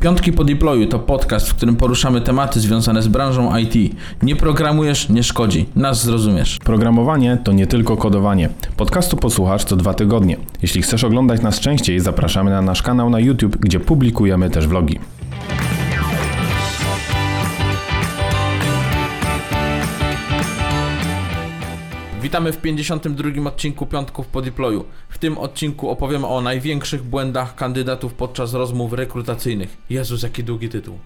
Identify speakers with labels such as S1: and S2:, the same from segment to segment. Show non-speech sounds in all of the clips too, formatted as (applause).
S1: Piątki po deployu to podcast, w którym poruszamy tematy związane z branżą IT. Nie programujesz, nie szkodzi. Nas zrozumiesz.
S2: Programowanie to nie tylko kodowanie. Podcastu posłuchasz co dwa tygodnie. Jeśli chcesz oglądać nas częściej, zapraszamy na nasz kanał na YouTube, gdzie publikujemy też vlogi.
S1: Witamy w 52 odcinku Piątków po deployu. W tym odcinku opowiemy o największych błędach kandydatów podczas rozmów rekrutacyjnych. Jezus, jaki długi tytuł.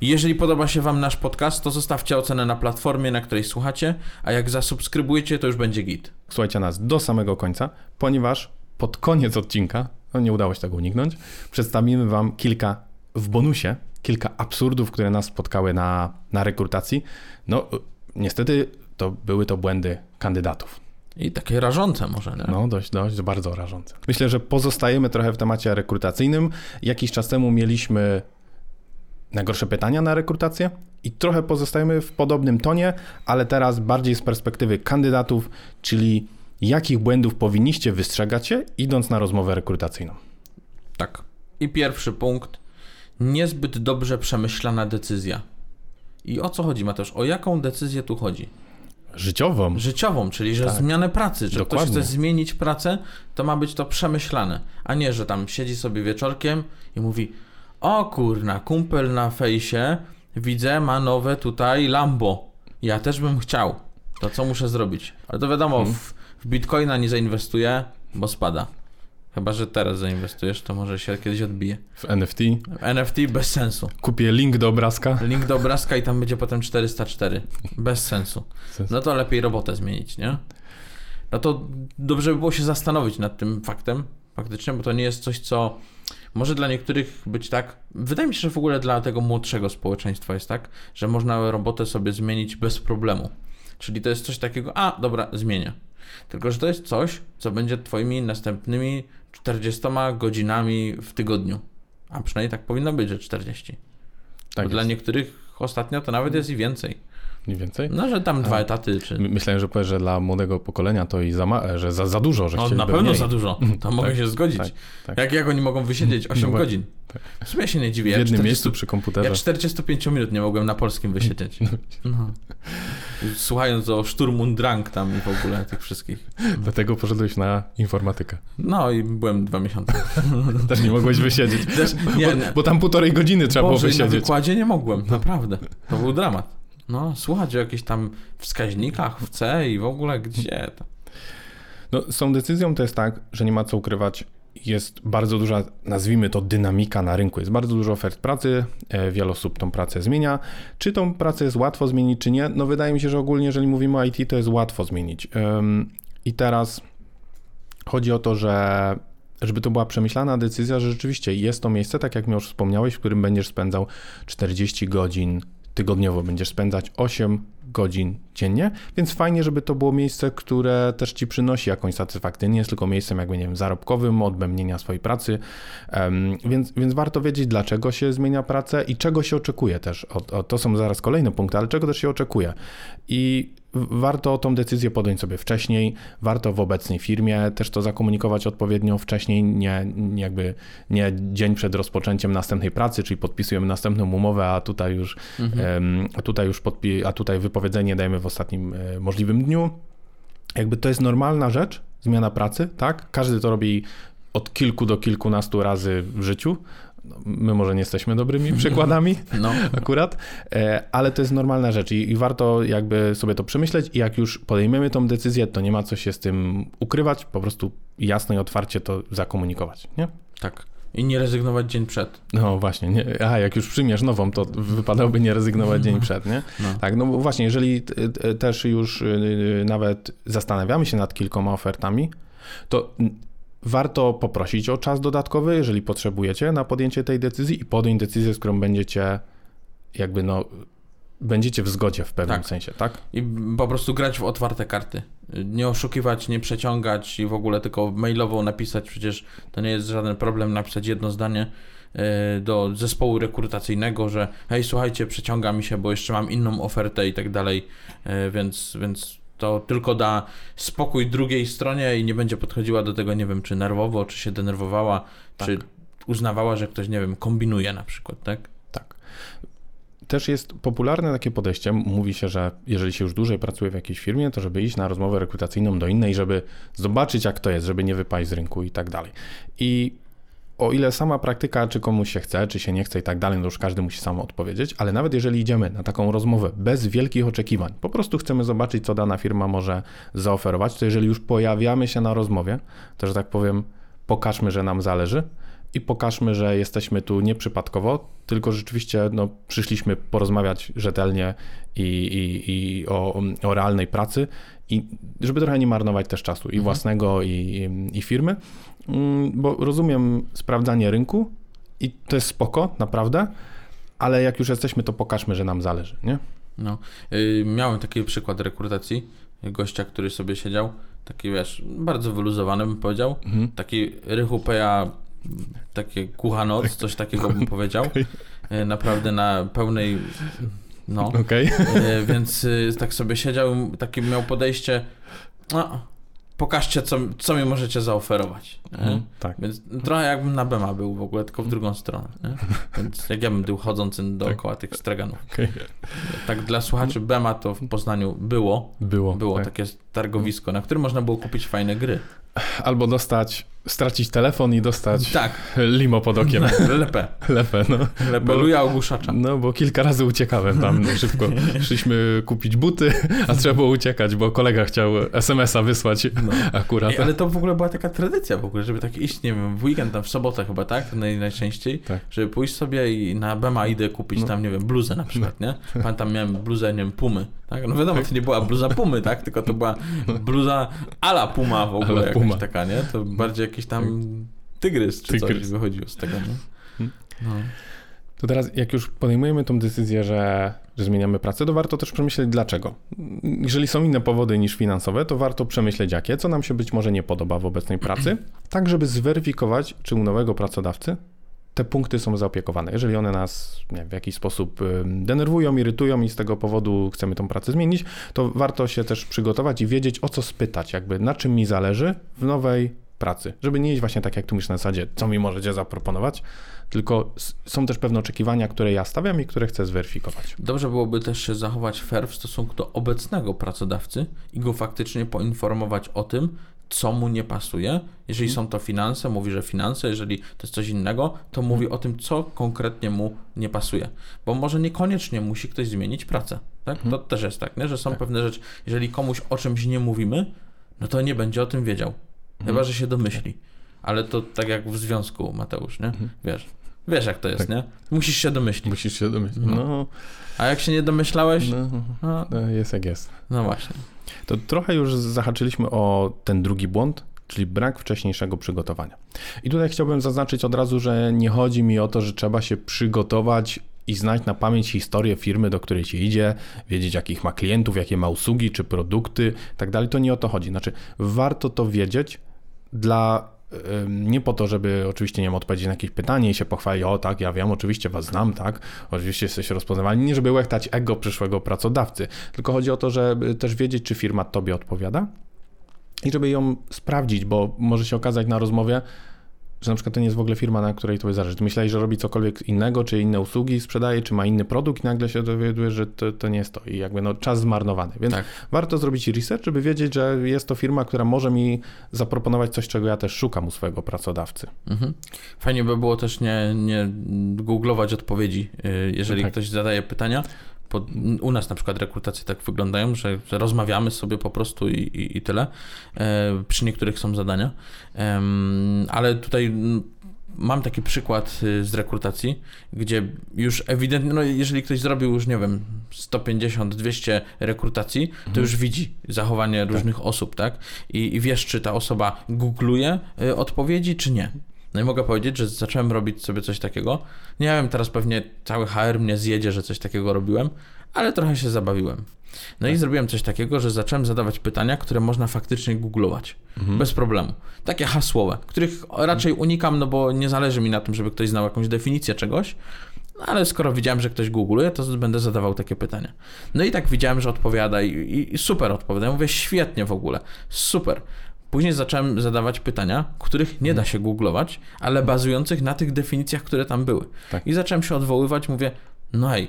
S1: Jeżeli podoba się Wam nasz podcast, to zostawcie ocenę na platformie, na której słuchacie, a jak zasubskrybujecie, to już będzie git.
S2: Słuchajcie nas do samego końca, ponieważ pod koniec odcinka, no nie udało się tego uniknąć, przedstawimy Wam kilka w bonusie, kilka absurdów, które nas spotkały na, na rekrutacji. No, niestety to były to błędy kandydatów.
S1: I takie rażące może, nie?
S2: No, dość, dość, bardzo rażące. Myślę, że pozostajemy trochę w temacie rekrutacyjnym. Jakiś czas temu mieliśmy najgorsze pytania na rekrutację i trochę pozostajemy w podobnym tonie, ale teraz bardziej z perspektywy kandydatów, czyli jakich błędów powinniście wystrzegać się, idąc na rozmowę rekrutacyjną.
S1: Tak. I pierwszy punkt. Niezbyt dobrze przemyślana decyzja. I o co chodzi, Mateusz? O jaką decyzję tu chodzi?
S2: Życiową.
S1: Życiową, czyli że
S2: Tak.
S1: zmianę pracy. Że
S2: Dokładnie.
S1: ktoś chce zmienić pracę, to ma być to przemyślane. A nie, że tam siedzi sobie wieczorkiem i mówi: O kurna, kumpel na fejsie, widzę, ma nowe tutaj Lambo. Ja też bym chciał. To co muszę zrobić? Ale to wiadomo,
S2: Mhm.
S1: w, w bitcoina nie zainwestuję, bo spada. Chyba, że teraz zainwestujesz, to może się kiedyś odbije.
S2: W NFT.
S1: W NFT bez sensu.
S2: Kupię link do obrazka.
S1: Link do obrazka i tam będzie potem 404. Bez sensu.
S2: Sens.
S1: No to lepiej robotę zmienić, nie? No to dobrze by było się zastanowić nad tym faktem, faktycznie, bo to nie jest coś, co może dla niektórych być tak. Wydaje mi się, że w ogóle dla tego młodszego społeczeństwa jest tak, że można robotę sobie zmienić bez problemu. Czyli to jest coś takiego, a dobra, zmienię. Tylko, że to jest coś, co będzie Twoimi następnymi 40 godzinami w tygodniu. A przynajmniej tak powinno być, że 40.
S2: Tak
S1: dla niektórych ostatnio to nawet jest i więcej.
S2: Mniej więcej.
S1: No, że tam dwa etaty, czy...
S2: My- Myślałem, że powiesz, że dla młodego pokolenia to i za, ma- że za, za dużo, że
S1: No, na pewno
S2: mniej.
S1: za dużo. (laughs) To mogę się zgodzić.
S2: tak, tak.
S1: Jak, jak oni mogą wysiedzieć 8 (laughs)
S2: No
S1: godzin? W sumie się nie dziwię.
S2: W
S1: Ja,
S2: jednym
S1: 40,
S2: miejscu przy komputerze.
S1: ja 45 minut nie mogłem na polskim wysiedzieć. (laughs) No. Słuchając o Sturm und Drang tam i w ogóle tych wszystkich.
S2: Dlatego poszedłeś na informatykę.
S1: No i byłem dwa miesiące. (laughs)
S2: Też nie mogłeś wysiedzieć. (laughs)
S1: Też, nie,
S2: bo, bo tam półtorej godziny trzeba
S1: Boże,
S2: było
S1: i na
S2: wysiedzieć.
S1: wykładzie nie mogłem, naprawdę. To był dramat. No, słuchać o jakichś tam wskaźnikach w C i w ogóle gdzie to.
S2: No, z tą decyzją to jest tak, że nie ma co ukrywać. Jest bardzo duża, nazwijmy to, dynamika na rynku. Jest bardzo dużo ofert pracy, e, wiele osób tą pracę zmienia. Czy tą pracę jest łatwo zmienić, czy nie? No, wydaje mi się, że ogólnie, jeżeli mówimy o IT, to jest łatwo zmienić. I teraz chodzi o to, że żeby to była przemyślana decyzja, że rzeczywiście jest to miejsce, tak jak mi już wspomniałeś, w którym będziesz spędzał 40 godzin tygodniowo, będziesz spędzać 8 godzin dziennie, więc fajnie, żeby to było miejsce, które też ci przynosi jakąś satysfakcję, nie jest tylko miejscem jakby, nie wiem, zarobkowym, odbębnienia swojej pracy, więc, więc warto wiedzieć, dlaczego się zmienia pracę i czego się oczekuje też. O, o, to są zaraz kolejne punkty, ale czego też się oczekuje. I warto tą decyzję podjąć sobie wcześniej, warto w obecnej firmie też to zakomunikować odpowiednio wcześniej, nie, jakby nie dzień przed rozpoczęciem następnej pracy, czyli podpisujemy następną umowę, a tutaj już, em, a tutaj już podpi- a tutaj wypowiedzenie dajemy w ostatnim e, możliwym dniu. Jakby to jest normalna rzecz, zmiana pracy, tak? Każdy to robi od kilku do kilkunastu razy w życiu. No, My może nie jesteśmy dobrymi (laughs) przykładami
S1: No, (laughs)
S2: akurat, e, ale to jest normalna rzecz i, i warto jakby sobie to przemyśleć i jak już podejmiemy tą decyzję, to nie ma co się z tym ukrywać, po prostu jasno i otwarcie to zakomunikować, nie?
S1: tak. I nie rezygnować dzień przed.
S2: No właśnie, nie, a jak już przyjmiesz nową, to wypadałoby nie rezygnować dzień przed, nie?
S1: No.
S2: Tak, no właśnie, jeżeli też już y, nawet zastanawiamy się nad kilkoma ofertami, to warto poprosić o czas dodatkowy, jeżeli potrzebujecie na podjęcie tej decyzji i podjąć decyzję, z którą będziecie jakby no będziecie w zgodzie w pewnym
S1: Tak.
S2: sensie, tak?
S1: I po prostu grać w otwarte karty. Nie oszukiwać, nie przeciągać i w ogóle tylko mailowo napisać, przecież to nie jest żaden problem napisać jedno zdanie e, do zespołu rekrutacyjnego, że hej, słuchajcie, przeciąga mi się, bo jeszcze mam inną ofertę i tak dalej, e, więc, więc to tylko da spokój drugiej stronie i nie będzie podchodziła do tego, nie wiem, czy nerwowo, czy się denerwowała,
S2: Tak.
S1: czy uznawała, że ktoś, nie wiem, kombinuje na przykład, tak?
S2: Tak. Też jest popularne takie podejście. Mówi się, że jeżeli się już dłużej pracuje w jakiejś firmie, to żeby iść na rozmowę rekrutacyjną do innej, żeby zobaczyć, jak to jest, żeby nie wypaść z rynku i tak dalej. I o ile sama praktyka, czy komuś się chce, czy się nie chce i tak dalej, no już każdy musi sam odpowiedzieć, ale nawet jeżeli idziemy na taką rozmowę bez wielkich oczekiwań, po prostu chcemy zobaczyć, co dana firma może zaoferować, to jeżeli już pojawiamy się na rozmowie, to że tak powiem, pokażmy, że nam zależy i pokażmy, że jesteśmy tu nieprzypadkowo, tylko rzeczywiście no, przyszliśmy porozmawiać rzetelnie i, i, i o, o realnej pracy i żeby trochę nie marnować też czasu i mhm. własnego, i, i, firmy, mm, bo rozumiem sprawdzanie rynku i to jest spoko, naprawdę, ale jak już jesteśmy, to pokażmy, że nam zależy, nie?
S1: No, yy, miałem taki przykład rekrutacji gościa, który sobie siedział, taki wiesz, bardzo wyluzowany bym powiedział, mhm. taki rychupeja, takie kuchanoc, coś takiego bym powiedział, okay. naprawdę na pełnej no.
S2: Okay.
S1: Więc y, tak sobie siedział, takie miał podejście. No, pokażcie, co, co mi możecie zaoferować. Mm, tak. Więc trochę jakbym na Bema był w ogóle, tylko w drugą stronę. Nie? Więc jak ja bym był chodzący dookoła tak. tych straganów. Okay. Tak dla słuchaczy Bema to w Poznaniu było.
S2: Było.
S1: Było tak. takie targowisko, na którym można było kupić fajne gry.
S2: Albo dostać stracić telefon i dostać
S1: tak.
S2: limo pod okiem. (laughs)
S1: Lepę.
S2: Lepę, no.
S1: Lepę, luja ogłuszacza.
S2: No, bo kilka razy uciekałem tam (laughs) szybko. Szliśmy kupić buty, a trzeba było uciekać, bo kolega chciał SMS-a wysłać no. akurat.
S1: Ej, ale to w ogóle była taka tradycja w ogóle, żeby tak iść, nie wiem, w weekend, tam w sobotę chyba, tak? Naj, najczęściej, tak. żeby pójść sobie i na Bema idę kupić no. tam, nie wiem, bluzę na przykład, no. nie? Pamiętam, miałem bluzę, nie wiem, Pumy, tak? No wiadomo, to nie była bluza Pumy, tak? Tylko to była bluza ala Puma w ogóle jakaś taka, nie? To bardziej jakiś tam tygrys czy tygrys. coś wychodziło z tego, nie? Hmm. No.
S2: To teraz, jak już podejmujemy tą decyzję, że, że zmieniamy pracę, to warto też przemyśleć dlaczego. Jeżeli są inne powody niż finansowe, to warto przemyśleć jakie, co nam się być może nie podoba w obecnej pracy, tak żeby zweryfikować, czy u nowego pracodawcy te punkty są zaopiekowane. Jeżeli one nas w jakiś sposób denerwują, irytują i z tego powodu chcemy tą pracę zmienić, to warto się też przygotować i wiedzieć, o co spytać, jakby na czym mi zależy w nowej pracy. Żeby nie iść właśnie tak, jak tu myślisz na zasadzie, co mi możecie zaproponować, tylko są też pewne oczekiwania, które ja stawiam i które chcę zweryfikować.
S1: Dobrze byłoby też się zachować fair w stosunku do obecnego pracodawcy i go faktycznie poinformować o tym, co mu nie pasuje. Jeżeli są to finanse, mówi, że finanse, jeżeli to jest coś innego, to mówi o tym, co konkretnie mu nie pasuje. Bo może niekoniecznie musi ktoś zmienić pracę. Tak? To też jest tak, nie? że są tak. pewne rzeczy, jeżeli komuś o czymś nie mówimy, no to nie będzie o tym wiedział. Chyba, mhm. że się domyśli. Ale to tak jak w związku, Mateusz, nie? Mhm. Wiesz. Wiesz, jak to jest, tak. nie? Musisz się domyślić.
S2: Musisz się domyślić. No. no.
S1: A jak się nie domyślałeś? No,
S2: no. no jest jak jest.
S1: No właśnie.
S2: To trochę już zahaczyliśmy o ten drugi błąd, czyli brak wcześniejszego przygotowania. I tutaj chciałbym zaznaczyć od razu, że nie chodzi mi o to, że trzeba się przygotować i znać na pamięć historię firmy, do której się idzie, wiedzieć jakich ma klientów, jakie ma usługi czy produkty, tak dalej. To nie o to chodzi. Znaczy, warto to wiedzieć dla nie po to, żeby oczywiście nie wiem, odpowiedzieć na jakieś pytanie i się pochwalić, o tak, ja wiem, oczywiście was znam, tak, oczywiście jesteście rozpoznawani, nie żeby łechtać ego przyszłego pracodawcy, tylko chodzi o to, żeby też wiedzieć, czy firma tobie odpowiada i żeby ją sprawdzić, bo może się okazać na rozmowie, że na przykład to nie jest w ogóle firma, na której to zależy. Ty myślałeś, że robi cokolwiek innego, czy inne usługi sprzedaje, czy ma inny produkt i nagle się dowiaduje, że to, to nie jest to i jakby no czas zmarnowany. Więc tak. warto zrobić research, żeby wiedzieć, że jest to firma, która może mi zaproponować coś, czego ja też szukam u swojego pracodawcy. Mhm.
S1: Fajnie by było też nie, nie googlować odpowiedzi, y, jeżeli no tak. ktoś zadaje pytania, po, u nas na przykład rekrutacje tak wyglądają, że, że rozmawiamy sobie po prostu i, i, i tyle. E, przy niektórych są zadania. E, ale tutaj mam taki przykład y, z rekrutacji, gdzie już ewidentnie, no jeżeli ktoś zrobił już, nie wiem, 150-200 rekrutacji, to mhm. już widzi zachowanie tak. różnych osób, tak? I, I wiesz, czy ta osoba googluje y, odpowiedzi, czy nie. No i mogę powiedzieć, że zacząłem robić sobie coś takiego. Nie wiem, teraz pewnie cały HR mnie zjedzie, że coś takiego robiłem, ale trochę się zabawiłem. No tak. i zrobiłem coś takiego, że zacząłem zadawać pytania, które można faktycznie googlować. Mhm. Bez problemu. Takie hasłowe, których raczej unikam, no bo nie zależy mi na tym, żeby ktoś znał jakąś definicję czegoś, no ale skoro widziałem, że ktoś googluje, to będę zadawał takie pytania. No i tak widziałem, że odpowiada i, i super odpowiada. Ja mówię, świetnie w ogóle, super Później zacząłem zadawać pytania, których nie da się googlować, ale bazujących na tych definicjach, które tam były.
S2: Tak.
S1: I zacząłem się odwoływać, mówię, no hej,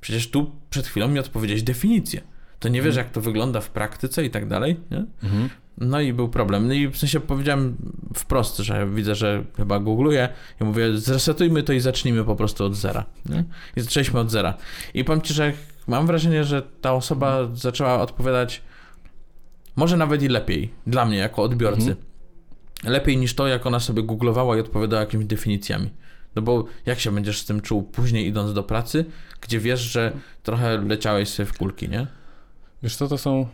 S1: przecież tu przed chwilą mi odpowiedziałeś definicję. To nie wiesz, jak to wygląda w praktyce i tak dalej, nie?
S2: Mhm.
S1: No i był problem. No i w sensie powiedziałem wprost, że widzę, że chyba googluję i mówię, zresetujmy to i zacznijmy po prostu od zera. Nie? I zaczęliśmy od zera. I powiem Ci, że mam wrażenie, że ta osoba zaczęła odpowiadać może nawet i lepiej dla mnie jako odbiorcy. Lepiej niż to, jak ona sobie googlowała i odpowiadała jakimiś definicjami. No bo jak się będziesz z tym czuł później idąc do pracy, gdzie wiesz, że trochę leciałeś sobie w kulki, nie?
S2: Wiesz co, to są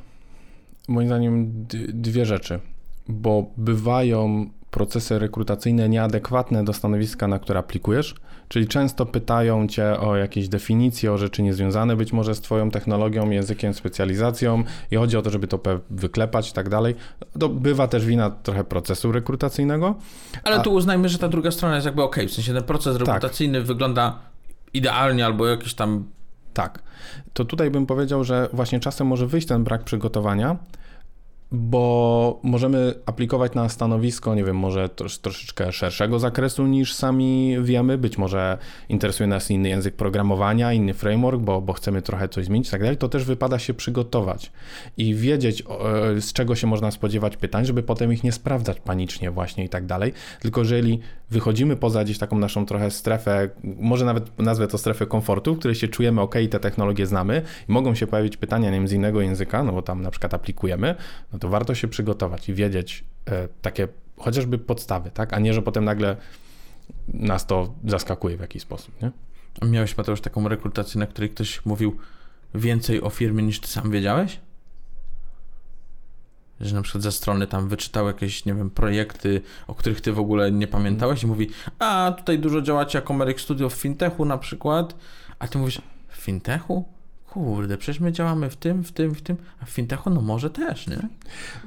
S2: moim zdaniem dwie rzeczy, bo bywają procesy rekrutacyjne nieadekwatne do stanowiska, na które aplikujesz, czyli często pytają cię o jakieś definicje, o rzeczy niezwiązane być może z twoją technologią, językiem, specjalizacją i chodzi o to, żeby to wyklepać i tak dalej. To bywa też wina trochę procesu rekrutacyjnego.
S1: Ale tu uznajmy, że ta druga strona jest jakby okej, w sensie ten proces rekrutacyjny wygląda idealnie albo jakiś tam
S2: Tak. To tutaj bym powiedział, że właśnie czasem może wyjść ten brak przygotowania, bo możemy aplikować na stanowisko, nie wiem, może trosz, troszeczkę szerszego zakresu niż sami wiemy. Być może interesuje nas inny język programowania, inny framework, bo, bo chcemy trochę coś zmienić i tak dalej. To też wypada się przygotować i wiedzieć, e, z czego się można spodziewać pytań, żeby potem ich nie sprawdzać panicznie właśnie i tak dalej. Tylko jeżeli wychodzimy poza gdzieś taką naszą trochę strefę, może nawet nazwę to strefę komfortu, w której się czujemy, ok, te technologie znamy i mogą się pojawić pytania, nie wiem, z innego języka, no bo tam na przykład aplikujemy, no to warto się przygotować i wiedzieć e, takie chociażby podstawy, tak, a nie, że potem nagle nas to zaskakuje w jakiś sposób, nie?
S1: A Miałeś Mateusz taką rekrutację, na której ktoś mówił więcej o firmie niż ty sam wiedziałeś? Że na przykład ze strony tam wyczytał jakieś, nie wiem, projekty, o których ty w ogóle nie pamiętałeś i mówi, a tutaj dużo działacie jako Merrick Studio w fintechu na przykład, a ty mówisz, w fintechu? Kurde, przecież my działamy w tym, w tym, w tym, a w fintechu no może też, nie?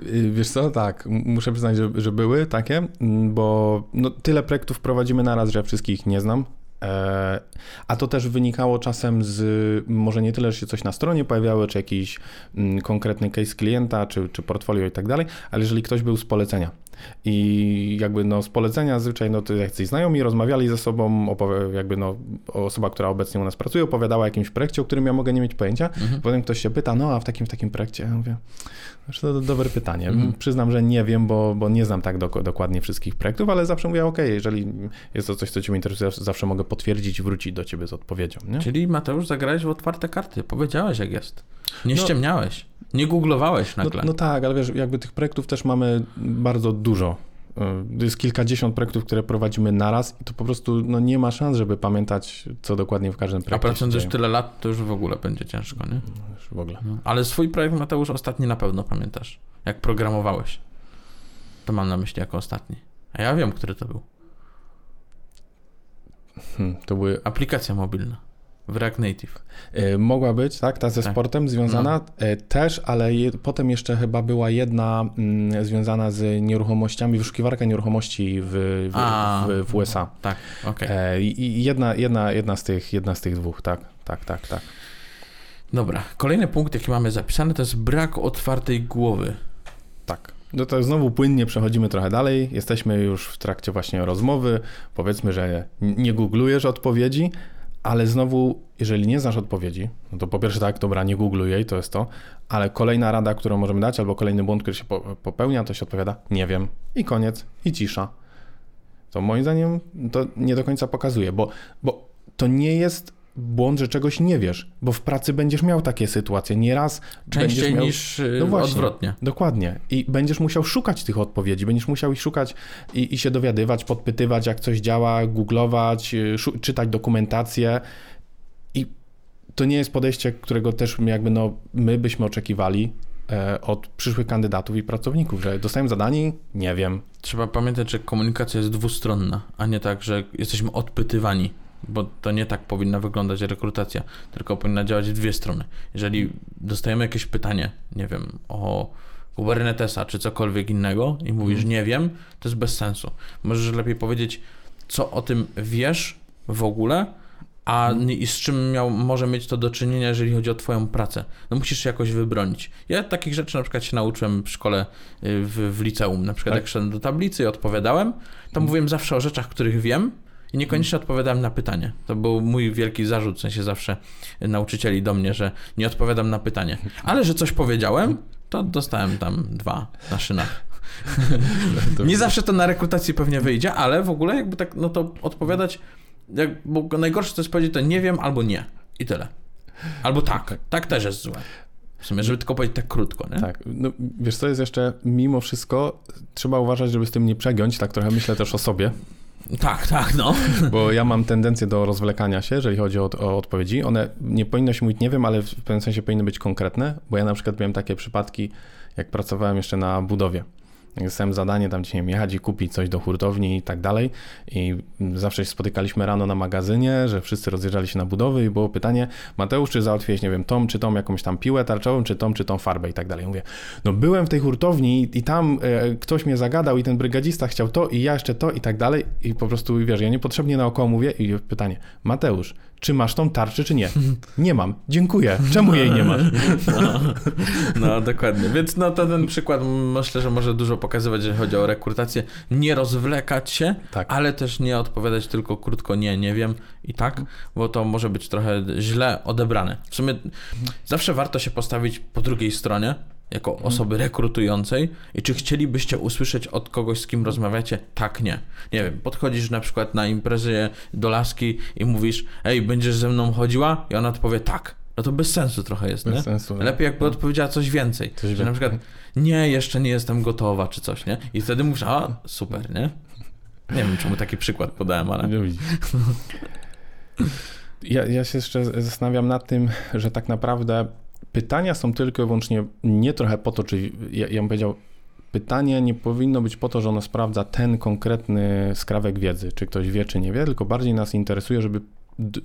S2: Y, Wiesz co, tak, muszę przyznać, że, że były takie, bo no, tyle projektów prowadzimy naraz, że ja wszystkich nie znam. E, a to też wynikało czasem z, może nie tyle, że się coś na stronie pojawiało, czy jakiś konkretny case klienta, czy, czy portfolio i tak dalej, ale jeżeli ktoś był z polecenia. I jakby no z polecenia zazwyczaj no to jacyś znajomi rozmawiali ze sobą, jakby no osoba, która obecnie u nas pracuje, opowiadała o jakimś projekcie, o którym ja mogę nie mieć pojęcia.
S1: Mhm.
S2: Potem ktoś się pyta, no a w takim w takim projekcie, ja mówię, znaczy to dobre pytanie.
S1: Mhm.
S2: Przyznam, że nie wiem, bo, bo nie znam tak dok- dokładnie wszystkich projektów, ale zawsze mówię, ok, jeżeli jest to coś, co cię interesuje, zawsze mogę potwierdzić i wrócić do ciebie z odpowiedzią. Nie?
S1: Czyli Mateusz zagrałeś w otwarte karty, powiedziałeś jak jest. Nie
S2: No.
S1: ściemniałeś, nie googlowałeś
S2: No,
S1: nagle.
S2: no tak, ale wiesz, jakby tych projektów też mamy bardzo dużo. Y, Jest kilkadziesiąt projektów, które prowadzimy naraz i to po prostu no, nie ma szans, żeby pamiętać, co dokładnie w każdym
S1: a
S2: projekcie się
S1: pracując już tyle lat, to już w ogóle będzie ciężko, nie?
S2: Już w ogóle.
S1: No. Ale swój projekt, Mateusz, ostatni na pewno pamiętasz. Jak programowałeś. To mam na myśli jako ostatni. A ja wiem, który to był.
S2: Hmm, to były
S1: Aplikacja mobilna. W React Native.
S2: E, Mogła być, tak, ta ze
S1: Tak.
S2: sportem związana e, też, ale je, potem jeszcze chyba była jedna mm, związana z nieruchomościami, wyszukiwarka nieruchomości w, w,
S1: A.
S2: w, w USA.
S1: Tak, okej.
S2: E, I i jedna, jedna, jedna, z tych, jedna z tych dwóch, tak, tak, tak, tak.
S1: Dobra. Kolejny punkt, jaki mamy zapisany, to jest brak otwartej głowy.
S2: tak. No to znowu płynnie przechodzimy trochę dalej. Jesteśmy już w trakcie właśnie rozmowy. Powiedzmy, że nie googlujesz odpowiedzi, ale znowu, jeżeli nie znasz odpowiedzi, no to po pierwsze tak, dobra, nie googluj jej, to jest to, ale kolejna rada, którą możemy dać, albo kolejny błąd, który się po- popełnia, to się odpowiada, nie wiem, i koniec, i cisza. To moim zdaniem to nie do końca pokazuje, bo, bo to nie jest błąd, że czegoś nie wiesz, bo w pracy będziesz miał takie sytuacje. Nieraz
S1: Częściej
S2: będziesz miał...
S1: niż y,
S2: No właśnie.
S1: odwrotnie.
S2: Dokładnie. I będziesz musiał szukać tych odpowiedzi, będziesz musiał ich szukać i, i się dowiadywać, podpytywać, jak coś działa, googlować, y, czytać dokumentację. I to nie jest podejście, którego też jakby no, my byśmy oczekiwali e, od przyszłych kandydatów i pracowników, że dostałem zadanie, nie wiem.
S1: Trzeba pamiętać, że komunikacja jest dwustronna, a nie tak, że jesteśmy odpytywani, bo to nie tak powinna wyglądać rekrutacja, tylko powinna działać w dwie strony. Jeżeli dostajemy jakieś pytanie, nie wiem, o Kubernetesa czy cokolwiek innego i mówisz nie wiem, to jest bez sensu. Możesz lepiej powiedzieć, co o tym wiesz w ogóle, a i z czym miał, może mieć to do czynienia, jeżeli chodzi o twoją pracę. No musisz się jakoś wybronić. Ja takich rzeczy na przykład się nauczyłem w szkole, y, w, w liceum. Na przykład
S2: Tak.
S1: jak szedłem do tablicy i odpowiadałem, to mówiłem zawsze o rzeczach, których wiem i niekoniecznie odpowiadałem na pytanie. To był mój wielki zarzut, w sensie zawsze nauczycieli do mnie, że nie odpowiadam na pytanie. Ale że coś powiedziałem, to dostałem tam dwa na szynach. (laughs) Nie zawsze to na rekrutacji pewnie wyjdzie, ale w ogóle jakby tak, no to odpowiadać, jak, bo najgorsze to jest powiedzieć to nie wiem albo nie i tyle. Albo tak, tak też jest złe. W sumie, żeby tylko powiedzieć tak krótko, nie?
S2: Tak, no, wiesz co jest jeszcze, mimo wszystko trzeba uważać, żeby z tym nie przegiąć, tak trochę myślę też o sobie,
S1: Tak, tak, no. (laughs)
S2: bo ja mam tendencję do rozwlekania się, jeżeli chodzi o, o odpowiedzi. One nie powinno się mówić nie wiem, ale w pewnym sensie powinny być konkretne, bo ja na przykład miałem takie przypadki, jak pracowałem jeszcze na budowie. Dostałem zadanie tam, nie jechać i kupić coś do hurtowni i tak dalej i zawsze się spotykaliśmy rano na magazynie, że wszyscy rozjeżdżali się na budowy i było pytanie, Mateusz, czy załatwiłeś, nie wiem, tą, czy tą jakąś tam piłę tarczową, czy tą, czy tą farbę i tak dalej. Mówię, no byłem w tej hurtowni i tam e, ktoś mnie zagadał i ten brygadzista chciał to i ja jeszcze to i tak dalej i po prostu, wiesz, ja niepotrzebnie naokoło mówię i pytanie, Mateusz, czy masz tą tarczę, czy nie? Nie mam. Dziękuję. Czemu jej nie masz?
S1: No, (laughs) no, dokładnie. Więc no to ten przykład myślę, że może dużo pokazywać, jeżeli chodzi o rekrutację. Nie rozwlekać się,
S2: Tak.
S1: ale też nie odpowiadać tylko krótko nie, nie wiem i tak, bo to może być trochę źle odebrane. W sumie zawsze warto się postawić po drugiej stronie, jako osoby rekrutującej i czy chcielibyście usłyszeć od kogoś, z kim rozmawiacie, tak, nie. Nie wiem, podchodzisz na przykład na imprezę do laski i mówisz, ej, będziesz ze mną chodziła? I ona odpowie tak. No to bez sensu trochę jest,
S2: Bez
S1: nie?
S2: sensu.
S1: Lepiej jakby odpowiedziała coś więcej.
S2: Coś
S1: że na przykład nie, jeszcze nie jestem gotowa, czy coś, nie? I wtedy mówisz, a super, nie? Nie wiem, czemu taki przykład podałem, ale.
S2: No. (laughs) Ja, ja się jeszcze zastanawiam nad tym, że tak naprawdę pytania są tylko i wyłącznie nie trochę po to, czy ja, ja bym powiedział, pytanie nie powinno być po to, że ono sprawdza ten konkretny skrawek wiedzy, czy ktoś wie, czy nie wie, tylko bardziej nas interesuje, żeby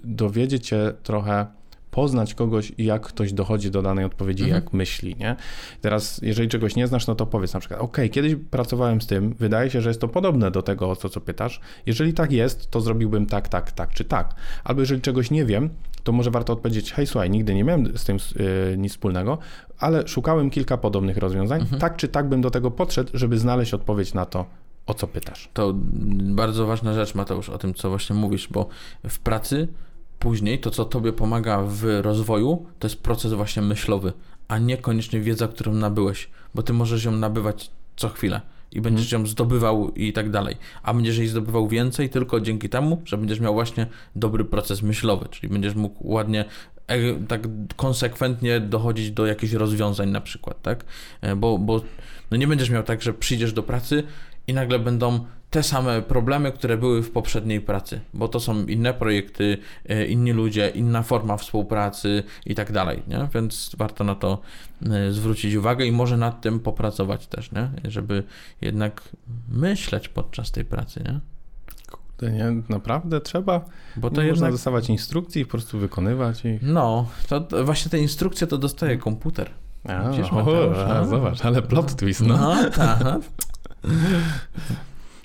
S2: dowiedzieć się trochę, poznać kogoś i jak ktoś dochodzi do danej odpowiedzi,
S1: Mhm.
S2: jak myśli, nie? Teraz, jeżeli czegoś nie znasz, no to powiedz na przykład, ok, kiedyś pracowałem z tym, wydaje się, że jest to podobne do tego, o co, co pytasz. Jeżeli tak jest, to zrobiłbym tak, tak, tak czy tak. Albo jeżeli czegoś nie wiem, to może warto odpowiedzieć, hej, słuchaj, nigdy nie miałem z tym yy, nic wspólnego, ale szukałem kilka podobnych rozwiązań.
S1: Mhm.
S2: Tak czy tak bym do tego podszedł, żeby znaleźć odpowiedź na to, o co pytasz.
S1: To bardzo ważna rzecz, Mateusz, o tym, co właśnie mówisz, bo w pracy później to, co tobie pomaga w rozwoju, to jest proces właśnie myślowy, a niekoniecznie wiedza, którą nabyłeś, bo ty możesz ją nabywać co chwilę i będziesz ją zdobywał i tak dalej, a będziesz jej zdobywał więcej tylko dzięki temu, że będziesz miał właśnie dobry proces myślowy, czyli będziesz mógł ładnie e, tak konsekwentnie dochodzić do jakichś rozwiązań na przykład, tak? E, Bo, bo no nie będziesz miał tak, że przyjdziesz do pracy i nagle będą te same problemy, które były w poprzedniej pracy, bo to są inne projekty, e, inni ludzie, inna forma współpracy i tak dalej, nie? Więc warto na to e, zwrócić uwagę i może nad tym popracować też, nie? Żeby jednak myśleć podczas tej pracy, nie?
S2: Nie, naprawdę trzeba.
S1: Bo to
S2: nie można
S1: jednak...
S2: dostawać instrukcji i po prostu wykonywać ich.
S1: No, to, właśnie te instrukcje to dostaje komputer.
S2: A,
S1: Widzisz,
S2: o,
S1: Mateusz,
S2: a,
S1: no.
S2: zobacz, ale plot twist, no.
S1: No, tak. (laughs)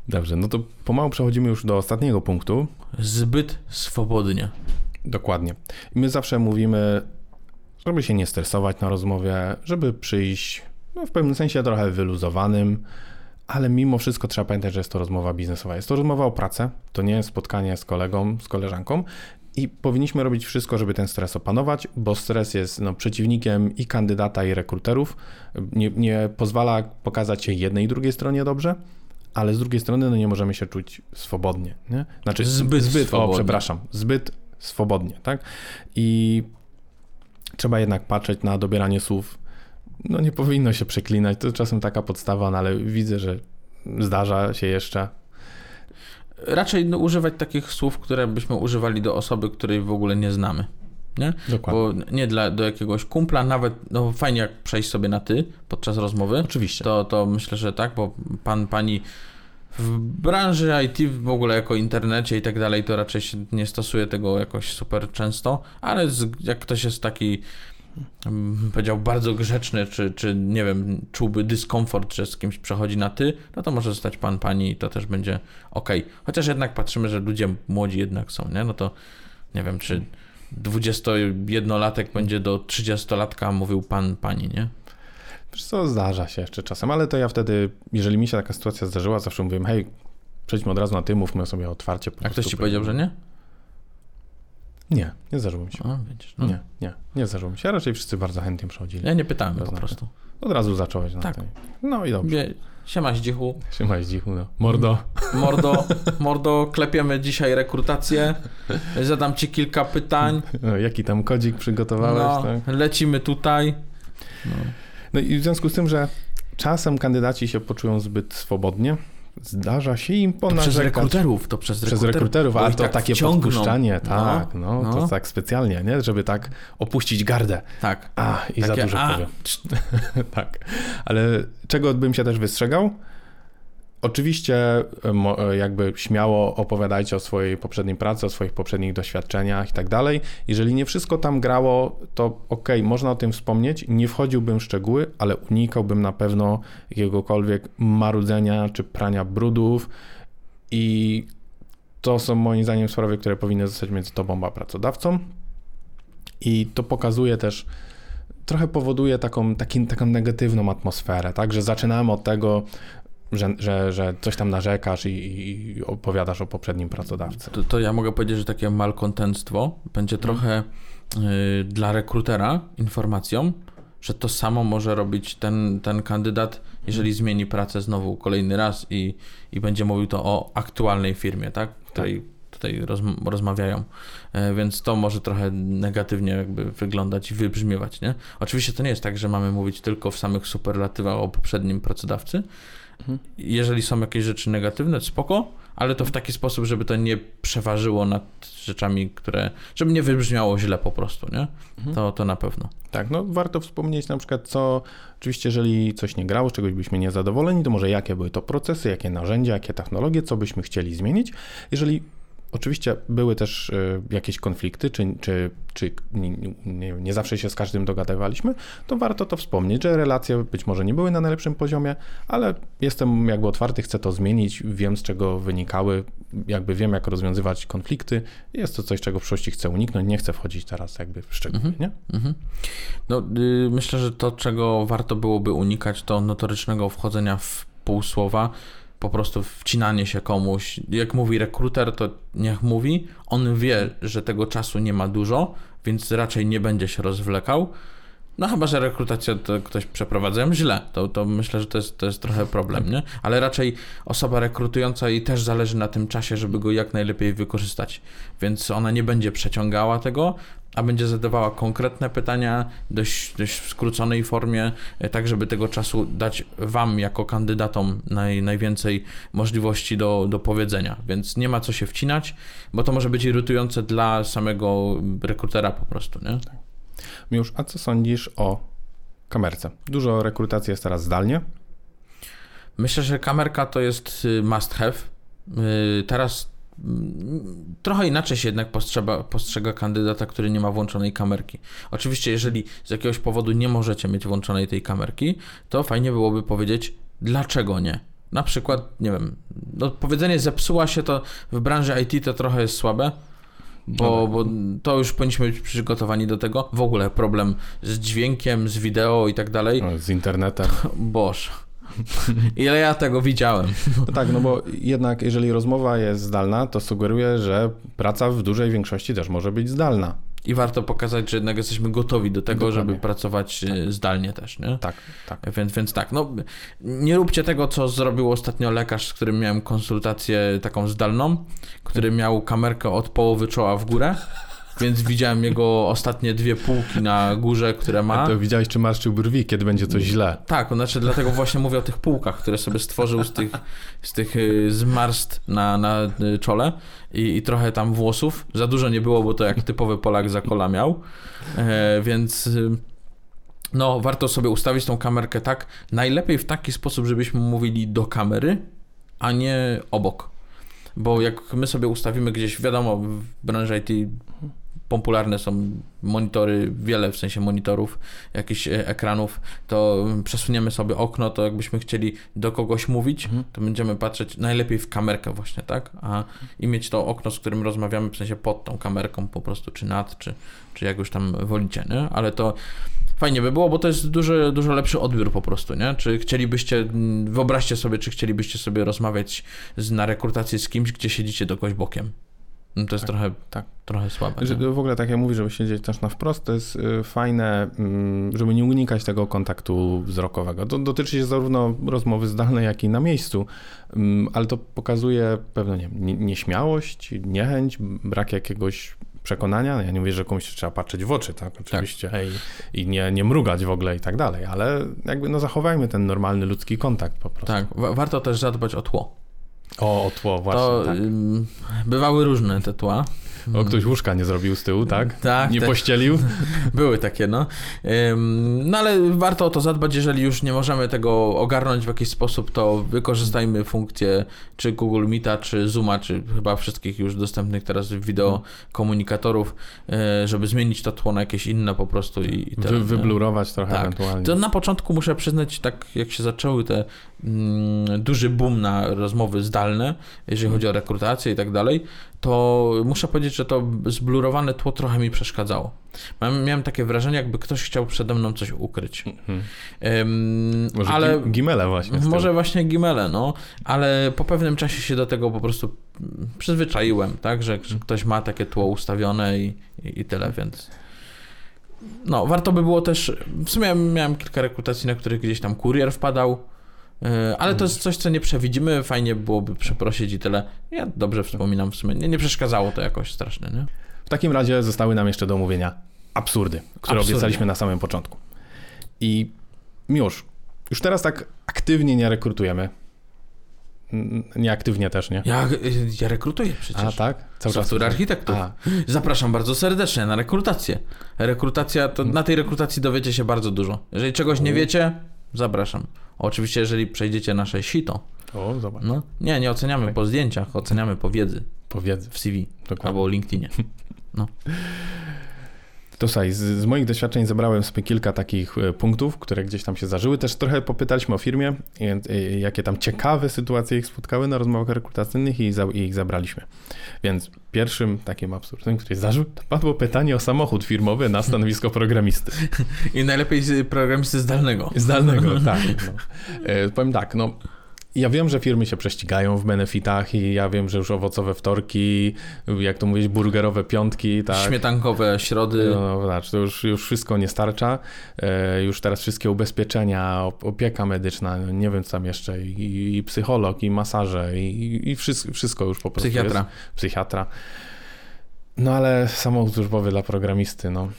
S2: Dobrze, no to pomału przechodzimy już do ostatniego punktu.
S1: Zbyt swobodnie.
S2: Dokładnie. My zawsze mówimy, żeby się nie stresować na rozmowie, żeby przyjść no, w pewnym sensie trochę wyluzowanym, ale mimo wszystko trzeba pamiętać, że jest to rozmowa biznesowa. Jest to rozmowa o pracę, to nie jest spotkanie z kolegą, z koleżanką i powinniśmy robić wszystko, żeby ten stres opanować, bo stres jest no, przeciwnikiem i kandydata, i rekruterów. Nie, nie pozwala pokazać się jednej i drugiej stronie dobrze, ale z drugiej strony no, nie możemy się czuć swobodnie. Nie? Znaczy
S1: Zbyt
S2: zbyt
S1: swobodnie.
S2: O, przepraszam, zbyt swobodnie, tak? I trzeba jednak patrzeć na dobieranie słów. No nie powinno się przeklinać, to czasem taka podstawa, no, ale widzę, że zdarza się jeszcze.
S1: Raczej no, używać takich słów, które byśmy używali do osoby, której w ogóle nie znamy. Nie?
S2: Dokładnie.
S1: Bo nie dla, do jakiegoś kumpla, nawet no fajnie jak przejść sobie na ty podczas rozmowy.
S2: Oczywiście.
S1: To, to myślę, że tak, bo pan, pani w branży IT w ogóle jako internecie i tak dalej, to raczej się nie stosuje tego jakoś super często, ale jak ktoś jest taki mm, powiedział bardzo grzeczny, czy, czy nie wiem, czułby dyskomfort, że z kimś przechodzi na ty, no to może zostać pan, pani i to też będzie ok. Chociaż jednak patrzymy, że ludzie młodzi jednak są, nie? No to Nie wiem, czy 21-latek będzie do 30-latka mówił pan, pani, nie?
S2: Wiesz co, zdarza się jeszcze czasem, ale to ja wtedy, jeżeli mi się taka sytuacja zdarzyła, zawsze mówiłem, hej, przejdźmy od razu na ty, mówmy sobie otwarcie.
S1: A ktoś ci powiedział, że nie?
S2: Nie, nie zdarzyło mi się.
S1: O, widzisz, no.
S2: Nie, nie, nie zdarzyło mi się. Raczej wszyscy bardzo chętnie przechodzili.
S1: Ja nie pytałem po prostu.
S2: Od razu zacząłeś na
S1: Tak.
S2: tej. No i dobrze.
S1: Wie, siema zdzichu,
S2: Siema zdzichu, no. Mordo.
S1: mordo, (laughs) mordo, klepiemy dzisiaj rekrutację, zadam ci kilka pytań,
S2: No, jaki tam kodzik przygotowałeś,
S1: no,
S2: tak?
S1: lecimy tutaj. No.
S2: No i w związku z tym, że czasem kandydaci się poczują zbyt swobodnie, zdarza się im
S1: To
S2: ponarzekać.
S1: przez rekruterów, to przez
S2: Przez
S1: rekruterów.
S2: rekruterów,
S1: bo
S2: ale
S1: ich
S2: to
S1: tak
S2: takie
S1: wciągną.
S2: podpuszczanie,
S1: No,
S2: tak, no,
S1: no.
S2: to tak specjalnie, nie? Żeby tak opuścić gardę.
S1: Tak.
S2: A, i za
S1: Takie,
S2: dużo
S1: a,
S2: powiem. (laughs) tak. Ale czego bym się też wystrzegał? Oczywiście e, e, jakby śmiało opowiadajcie o swojej poprzedniej pracy, o swoich poprzednich doświadczeniach i tak dalej. Jeżeli nie wszystko tam grało, to okej, można o tym wspomnieć. Nie wchodziłbym w szczegóły, ale unikałbym na pewno jakiegokolwiek marudzenia czy prania brudów i to są moim zdaniem sprawy, które powinny zostać między tobą a pracodawcą. I to pokazuje też, trochę powoduje taką, taki, taką negatywną atmosferę, tak? Że od tego, że, że, że coś tam narzekasz i, i opowiadasz o poprzednim pracodawcy.
S1: To, to ja mogę powiedzieć, że takie malkontentstwo będzie trochę y, dla rekrutera informacją, że to samo może robić ten, ten kandydat, jeżeli zmieni pracę znowu kolejny raz i, i będzie mówił to o aktualnej firmie, tak? W której tutaj rozm- rozmawiają. E, Więc to może trochę negatywnie jakby wyglądać i wybrzmiewać, nie? Oczywiście to nie jest tak, że mamy mówić tylko w samych superlatywach o poprzednim pracodawcy.
S2: Mhm.
S1: Jeżeli są jakieś rzeczy negatywne, spoko, ale to w taki sposób, żeby to nie przeważyło nad rzeczami, które, żeby nie wybrzmiało źle po prostu, nie?
S2: Mhm.
S1: To, to na pewno.
S2: Tak, no warto wspomnieć na przykład co, oczywiście jeżeli coś nie grało, z czegoś byliśmy niezadowoleni, to może jakie były to procesy, jakie narzędzia, jakie technologie, co byśmy chcieli zmienić. Jeżeli oczywiście były też y, jakieś konflikty, czy, czy, czy nie, nie, nie zawsze się z każdym dogadywaliśmy, to warto to wspomnieć, że relacje być może nie były na najlepszym poziomie, ale jestem jakby otwarty, chcę to zmienić, wiem z czego wynikały, jakby wiem jak rozwiązywać konflikty, jest to coś, czego w przyszłości chcę uniknąć, nie chcę wchodzić teraz jakby w szczegóły,
S1: Mhm.
S2: nie?
S1: Mhm. No, y, myślę, że to, czego warto byłoby unikać, to notorycznego wchodzenia w półsłowa, po prostu wcinanie się komuś. Jak mówi rekruter, to niech mówi. On wie, że tego czasu nie ma dużo, więc raczej nie będzie się rozwlekał. No chyba, że rekrutację to ktoś przeprowadzają źle, to, to myślę, że to jest, to jest trochę problem, nie? Ale raczej osoba rekrutująca jej też zależy na tym czasie, żeby go jak najlepiej wykorzystać. Więc ona nie będzie przeciągała tego, a będzie zadawała konkretne pytania dość, dość w skróconej formie, e, tak żeby tego czasu dać Wam jako kandydatom naj, najwięcej możliwości do, do powiedzenia. Więc nie ma co się wcinać, bo to może być irytujące dla samego rekrutera po prostu, nie?
S2: Miłosz, a co sądzisz o kamerce? Dużo rekrutacji jest teraz zdalnie.
S1: Myślę, że kamerka to jest y, must have. Y, Teraz trochę inaczej się jednak postrzega, postrzega kandydata, który nie ma włączonej kamerki. Oczywiście, jeżeli z jakiegoś powodu nie możecie mieć włączonej tej kamerki, to fajnie byłoby powiedzieć, dlaczego nie. Na przykład, nie wiem, no powiedzenie zepsuła się to w branży IT to trochę jest słabe, bo, bo to już powinniśmy być przygotowani do tego. W ogóle problem z dźwiękiem, z wideo i tak dalej.
S2: No, z internetem. (laughs)
S1: Boże. Ile ja tego widziałem.
S2: No tak, no bo jednak jeżeli rozmowa jest zdalna, to sugeruje, że praca w dużej większości też może być zdalna.
S1: I warto pokazać, że jednak jesteśmy gotowi do tego,
S2: Dokładnie.
S1: żeby pracować e, zdalnie też, nie?
S2: Tak, tak.
S1: Więc, więc tak, no nie róbcie tego, co zrobił ostatnio lekarz, z którym miałem konsultację taką zdalną, który miał kamerkę od połowy czoła w górę, więc widziałem jego ostatnie dwie półki na górze, które ma.
S2: To widziałeś, czy marszczył brwi, kiedy będzie coś źle.
S1: Tak, znaczy dlatego właśnie mówię o tych półkach, które sobie stworzył z tych, z tych y, zmarst na, na y, czole i, i trochę tam włosów. Za dużo nie było, bo to jak typowy Polak za kola miał. E, więc y, no, warto sobie ustawić tą kamerkę tak, najlepiej w taki sposób, żebyśmy mówili do kamery, a nie obok. Bo jak my sobie ustawimy gdzieś, wiadomo, w branży IT popularne są monitory, wiele w sensie monitorów, jakichś e, ekranów, to przesuniemy sobie okno, to jakbyśmy chcieli do kogoś mówić,
S2: Mhm.
S1: to będziemy patrzeć najlepiej w kamerkę właśnie, tak? A i mieć to okno, z którym rozmawiamy, w sensie pod tą kamerką po prostu, czy nad, czy, czy jak już tam wolicie, nie? Ale to fajnie by było, bo to jest dużo, dużo lepszy odbiór po prostu, nie? Czy chcielibyście, wyobraźcie sobie, czy chcielibyście sobie rozmawiać z, na rekrutacji z kimś, gdzie siedzicie do kogoś bokiem. No to jest
S2: Tak,
S1: trochę,
S2: tak.
S1: trochę słabe.
S2: Że, w ogóle tak jak mówisz, żeby siedzieć też na wprost, to jest y, fajne, mm, żeby nie unikać tego kontaktu wzrokowego. To dotyczy się zarówno rozmowy zdalnej, jak i na miejscu, Mm, ale to pokazuje pewną nie, nieśmiałość, niechęć, brak jakiegoś przekonania. Ja nie mówię, że komuś trzeba patrzeć w oczy, tak, oczywiście, i, i nie, nie mrugać w ogóle i tak dalej, ale jakby no zachowajmy ten normalny ludzki kontakt po prostu.
S1: Tak, wa- warto też zadbać o tło.
S2: O, o tło, właśnie,
S1: to
S2: tak.
S1: bywały różne te tła.
S2: O, ktoś łóżka nie zrobił z tyłu, tak?
S1: Tak,
S2: Nie pościelił? (laughs)
S1: Były takie, no. No ale warto o to zadbać, jeżeli już nie możemy tego ogarnąć w jakiś sposób, to wykorzystajmy funkcję czy Google Meeta, czy Zooma, czy chyba wszystkich już dostępnych teraz wideo komunikatorów, e, żeby zmienić to tło na jakieś inne po prostu i,
S2: Wy, wyblurować trochę
S1: Tak.
S2: ewentualnie.
S1: To na początku muszę przyznać, tak jak się zaczęły te mm, duży boom na rozmowy zdalne, jeżeli chodzi o rekrutację i tak dalej, to muszę powiedzieć, że to zblurowane tło trochę mi przeszkadzało. Miałem, takie wrażenie, jakby ktoś chciał przede mną coś ukryć.
S2: Mhm.
S1: Ym,
S2: Może
S1: ale.
S2: Gimele właśnie.
S1: może właśnie Gimele, no, ale po pewnym czasie się do tego po prostu przyzwyczaiłem, tak, że, że ktoś ma takie tło ustawione i, i, i tyle, więc no, warto by było też, w sumie miałem kilka rekrutacji, na których gdzieś tam kurier wpadał, ale to jest coś, co nie przewidzimy, fajnie byłoby przeprosić i tyle. Ja dobrze wspominam w sumie, nie, nie przeszkadzało to jakoś strasznie, nie?
S2: W takim razie zostały nam jeszcze do omówienia absurdy, które
S1: Absurdy.
S2: obiecaliśmy na samym początku. I już, już teraz tak aktywnie nie rekrutujemy. Nieaktywnie też, nie?
S1: Ja, ja rekrutuję przecież.
S2: A tak? Cały
S1: Software architektów.
S2: A,
S1: Zapraszam bardzo serdecznie na rekrutację. Rekrutacja, to na tej rekrutacji dowiecie się bardzo dużo. Jeżeli czegoś nie wiecie, zapraszam. Oczywiście, jeżeli przejdziecie nasze sito,
S2: o, zobacz.
S1: no nie, nie oceniamy po zdjęciach, oceniamy po wiedzy
S2: Powiedz.
S1: w CV
S2: Dokładnie.
S1: albo LinkedInie. (laughs)
S2: To słuchaj, z, z moich doświadczeń zebrałem sobie kilka takich e, punktów, które gdzieś tam się zdarzyły. Też trochę popytaliśmy o firmie, jakie tam ciekawe sytuacje ich spotkały na rozmowach rekrutacyjnych i, za, i ich zabraliśmy. Więc pierwszym takim absurdem, który zdarzył, to padło pytanie o samochód firmowy na stanowisko (laughs) programisty.
S1: I najlepiej programisty zdalnego.
S2: Zdalnego, (laughs) tak. No. E, powiem tak, no. Ja wiem, że firmy się prześcigają w benefitach i ja wiem, że już owocowe wtorki, jak to mówić, burgerowe piątki, tak.
S1: Śmietankowe środy.
S2: No, znaczy, to już, już wszystko nie starcza. E, już teraz wszystkie ubezpieczenia, op- opieka medyczna, no nie wiem co tam jeszcze, i, i psycholog, i masaże, i, i wszystko, wszystko już po prostu
S1: Psychiatra.
S2: jest. Psychiatra. No ale samochód służbowy dla programisty, no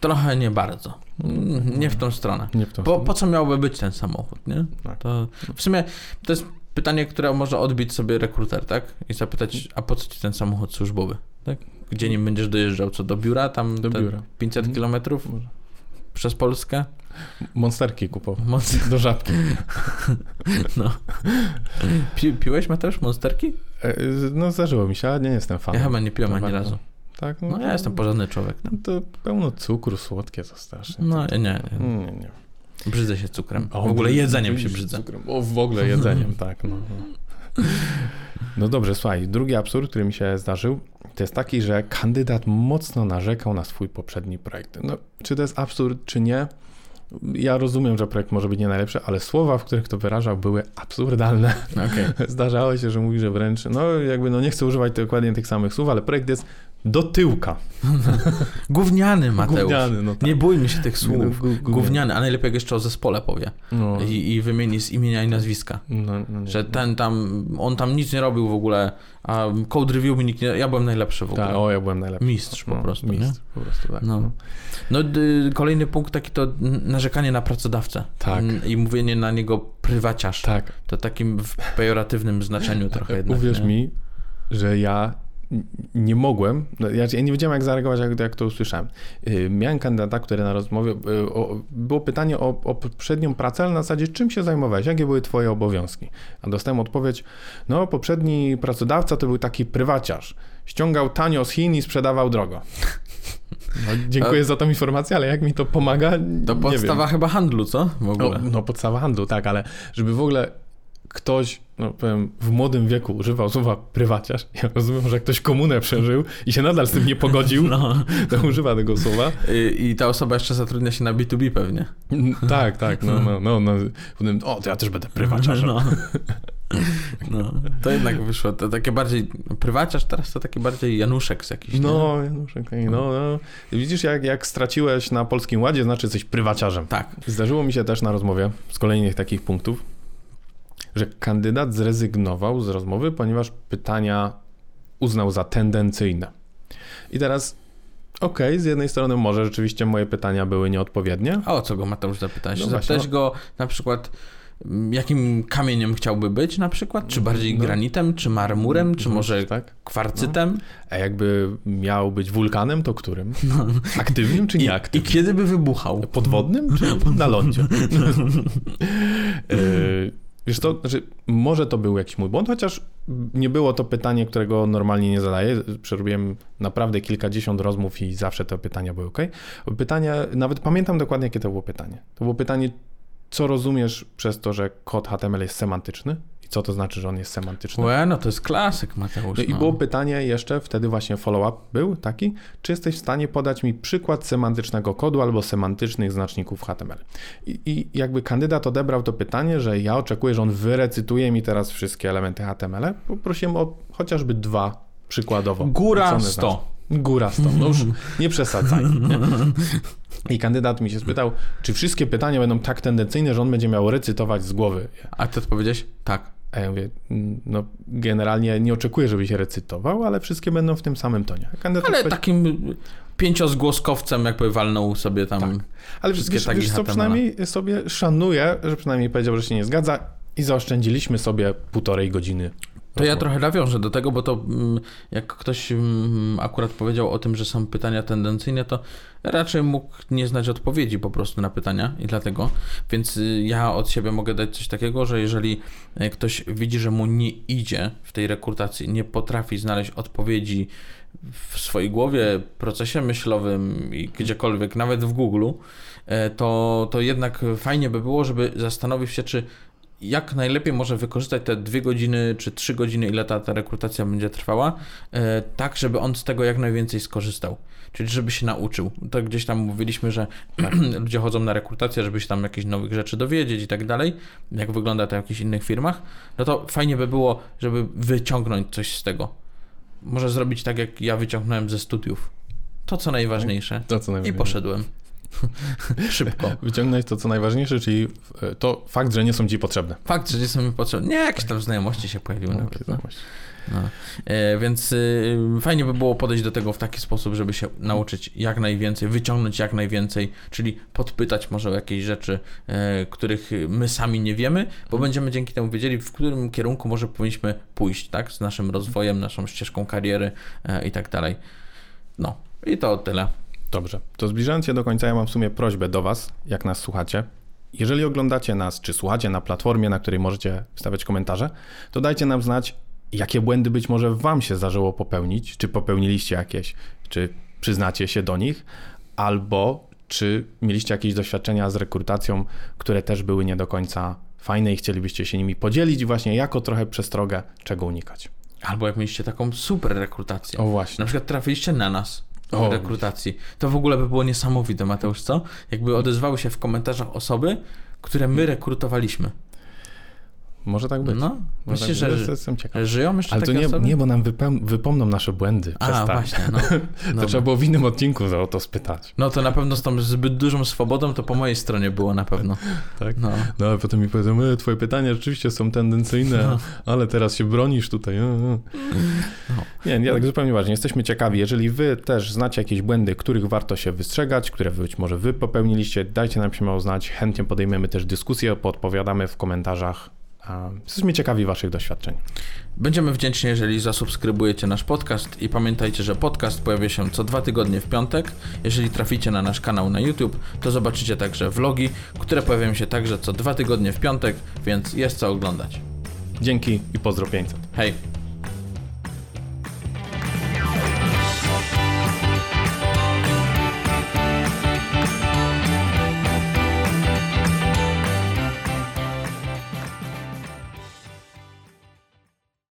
S1: Trochę nie bardzo. Mm, Nie w tą stronę.
S2: nie w tą
S1: Po, po co miałby być ten samochód, nie?
S2: Tak.
S1: To w sumie to jest pytanie, które może odbić sobie rekruter, tak? I zapytać, a po co ci ten samochód służbowy, tak? Gdzie nim będziesz dojeżdżał? Co, do biura? Tam
S2: Do biura.
S1: 500
S2: Mhm.
S1: kilometrów przez Polskę?
S2: Monsterki kupował.
S1: Monster... (laughs)
S2: Do żabki. (laughs)
S1: No. Pi, piłeś, Mateusz, monsterki?
S2: E, No zdarzyło mi się, ale nie jestem fanem.
S1: Ja chyba nie piłem ani razu.
S2: Tak?
S1: No ja jestem porządny człowiek. No,
S2: To pełno cukru, słodkie to strasznie.
S1: no nie, nie.
S2: Nie, nie, nie.
S1: Brzydzę się cukrem.
S2: O,
S1: W ogóle jedzeniem się brzydzę.
S2: cukrem. O, w ogóle jedzeniem, (laughs) tak. No, no. no dobrze, słuchaj, drugi absurd, który mi się zdarzył, to jest taki, że kandydat mocno narzekał na swój poprzedni projekt. No, czy to jest absurd, czy nie? Ja rozumiem, że projekt może być nie najlepszy, ale słowa, w których to wyrażał, były absurdalne.
S1: Okej. (laughs)
S2: Zdarzało się, że mówi, że wręcz, no jakby, no nie chcę używać dokładnie tych samych słów, ale projekt jest do tyłka. (laughs)
S1: Gówniany, Mateusz.
S2: Gówniany, no tak.
S1: Nie bójmy się tych słów.
S2: No, gó- gówniany.
S1: Gówniany, a najlepiej jak jeszcze o zespole powie.
S2: No,
S1: I, I wymieni z imienia i nazwiska.
S2: no, no, nie.
S1: Że ten tam, on tam nic nie robił w ogóle, a code review mi nikt nie, ja byłem najlepszy w ogóle.
S2: Tak, o, ja byłem najlepszy.
S1: Mistrz po
S2: No,
S1: prostu,
S2: Mistrz, po prostu, tak.
S1: No.
S2: No.
S1: No y, kolejny punkt taki to narzekanie na pracodawcę.
S2: Tak.
S1: I mówienie na niego prywaciarz.
S2: Tak.
S1: To takim w pejoratywnym znaczeniu trochę jednak. (laughs)
S2: Uwierz
S1: nie?
S2: mi, że ja nie mogłem, no, ja, nie wiedziałem jak zareagować, jak, jak to usłyszałem. Yy, miałem kandydata, który na rozmowie, yy, o, było pytanie o, o poprzednią pracę, ale na zasadzie czym się zajmowałeś, jakie były twoje obowiązki? A dostałem odpowiedź, no poprzedni pracodawca to był taki prywaciarz, ściągał tanio z Chin i sprzedawał drogo. No, dziękuję A... za tą informację, ale jak mi to pomaga,
S1: To podstawa chyba handlu, co? W ogóle.
S2: No, no podstawa handlu, tak, ale żeby w ogóle ktoś, no powiem, w młodym wieku używał słowa prywaciarz, (laughs) ja rozumiem, że ktoś komunę przeżył i się nadal z tym nie pogodził, (laughs) no. to używa tego słowa.
S1: I, I, ta osoba jeszcze zatrudnia się na B2B pewnie.
S2: Tak, tak, no, no, no, no. O, to ja też będę prywaciarzem. No. (laughs)
S1: No, to jednak wyszło, to takie bardziej, prywaciarz teraz to taki bardziej Januszek z jakiś,
S2: No, nie? Januszek, no, no. Widzisz, jak, jak straciłeś na Polskim Ładzie, znaczy jesteś prywaciarzem.
S1: Tak.
S2: Zdarzyło mi się też na rozmowie z kolejnych takich punktów, że kandydat zrezygnował z rozmowy, ponieważ pytania uznał za tendencyjne. I teraz Okej, okay, z jednej strony może rzeczywiście moje pytania były nieodpowiednie.
S1: A o co go Mateusz zapytałeś? No Zapytałeś no. go na przykład jakim kamieniem chciałby być na przykład? Czy bardziej no, granitem, czy marmurem, czy no, może tak? kwarcytem? No.
S2: A jakby miał być wulkanem, to którym? (laughs) No. Aktywnym czy nieaktywnym?
S1: I, I kiedy by wybuchał?
S2: Podwodnym czy na lądzie? (laughs) (laughs) Wiesz to, znaczy, może to był jakiś mój błąd, chociaż nie było to pytanie, którego normalnie nie zadaję. Przerobiłem naprawdę kilkadziesiąt rozmów i zawsze te pytania były ok. Pytania, nawet pamiętam dokładnie, jakie to było pytanie. To było pytanie, co rozumiesz przez to, że kod HTML jest semantyczny? I co to znaczy, że on jest semantyczny?
S1: Łe, no to jest klasyk, Mateusz.
S2: No, no. I było pytanie jeszcze, wtedy właśnie follow-up był taki, czy jesteś w stanie podać mi przykład semantycznego kodu albo semantycznych znaczników HTML? I, I, jakby kandydat odebrał to pytanie, że ja oczekuję, że on wyrecytuje mi teraz wszystkie elementy HTML, poprosiłem o chociażby dwa przykładowo.
S1: Góra 100.
S2: Góra 100, no już (laughs) nie przesadzaj. Nie? I kandydat mi się spytał, czy wszystkie pytania będą tak tendencyjne, że on będzie miał recytować z głowy.
S1: A ty odpowiedziałeś? Tak.
S2: A ja mówię, no generalnie nie oczekuję, żebyś recytował, ale wszystkie będą w tym samym tonie.
S1: Kandydat ale takim pięciozgłoskowcem jakby walnął sobie tam tak.
S2: Ale wszystkie wiesz, wiesz co, przynajmniej sobie szanuję, że przynajmniej powiedział, że się nie zgadza i zaoszczędziliśmy sobie półtorej godziny
S1: to ja trochę nawiążę do tego, bo to mm, jak ktoś mm, akurat powiedział o tym, że są pytania tendencyjne, to raczej mógł nie znać odpowiedzi po prostu na pytania i dlatego. Więc y, ja od siebie mogę dać coś takiego, że jeżeli e, ktoś widzi, że mu nie idzie w tej rekrutacji, nie potrafi znaleźć odpowiedzi w swojej głowie, procesie myślowym i gdziekolwiek, nawet w Google, e, to, to jednak fajnie by było, żeby zastanowić się, czy jak najlepiej może wykorzystać te dwie godziny czy trzy godziny, ile ta, ta rekrutacja będzie trwała, e, tak, żeby on z tego jak najwięcej skorzystał. Czyli żeby się nauczył. To gdzieś tam mówiliśmy, że (clears throat) ludzie chodzą na rekrutację, żeby się tam jakichś nowych rzeczy dowiedzieć i tak dalej, jak wygląda to w jakichś innych firmach. No to fajnie by było, żeby wyciągnąć coś z tego. Może zrobić tak, jak ja wyciągnąłem ze studiów. To co najważniejsze. To, co najważniejsze. I poszedłem. (laughs) Szybko.
S2: Wyciągnąć to, co najważniejsze, czyli to fakt, że nie są ci potrzebne.
S1: Fakt, że nie są mi potrzebne. Nie, jakieś tam znajomości się pojawiły. No, nawet, no. No. E, więc y, fajnie by było podejść do tego w taki sposób, żeby się nauczyć jak najwięcej, wyciągnąć jak najwięcej, czyli podpytać może o jakieś rzeczy, e, których my sami nie wiemy, bo będziemy dzięki temu wiedzieli, w którym kierunku może powinniśmy pójść, tak, z naszym rozwojem, naszą ścieżką kariery e, i tak dalej. No i to tyle.
S2: Dobrze. To zbliżając się do końca, ja mam w sumie prośbę do Was, jak nas słuchacie. Jeżeli oglądacie nas, czy słuchacie na platformie, na której możecie wstawiać komentarze, to dajcie nam znać, jakie błędy być może Wam się zdarzyło popełnić, czy popełniliście jakieś, czy przyznacie się do nich, albo czy mieliście jakieś doświadczenia z rekrutacją, które też były nie do końca fajne i chcielibyście się nimi podzielić, właśnie jako trochę przestrogę, czego unikać.
S1: Albo jak mieliście taką super rekrutację.
S2: O właśnie.
S1: Na przykład trafiliście na nas o. rekrutacji. To w ogóle by było niesamowite, Mateusz, co? Jakby odezwały się w komentarzach osoby, które my rekrutowaliśmy.
S2: Może tak być.
S1: No, myślisz, tak, że, jestem ciekaw. żyją jeszcze
S2: Ale
S1: to
S2: nie,
S1: osoby?
S2: nie, bo nam wypom wypomną nasze błędy.
S1: A, tak. właśnie, no. (laughs)
S2: to trzeba było w innym odcinku o to spytać.
S1: No to na pewno z tą zbyt dużą swobodą to po mojej stronie było na pewno. (laughs)
S2: tak? No, no ale potem mi powiedzą, e, twoje pytania rzeczywiście są tendencyjne, no. ale teraz się bronisz tutaj. E, e. No. Nie, nie, tak zupełnie ważnie. Jesteśmy ciekawi, jeżeli wy też znacie jakieś błędy, których warto się wystrzegać, które być może wy popełniliście, dajcie nam się mało znać. Chętnie podejmiemy też dyskusję, podpowiadamy w komentarzach Jesteśmy ciekawi Waszych doświadczeń.
S1: Będziemy wdzięczni, jeżeli zasubskrybujecie nasz podcast i pamiętajcie, że podcast pojawia się co dwa tygodnie w piątek. Jeżeli traficie na nasz kanał na YouTube, to zobaczycie także vlogi, które pojawiają się także co dwa tygodnie w piątek, więc jest co oglądać.
S2: Dzięki i pozdro 500.
S1: Hej!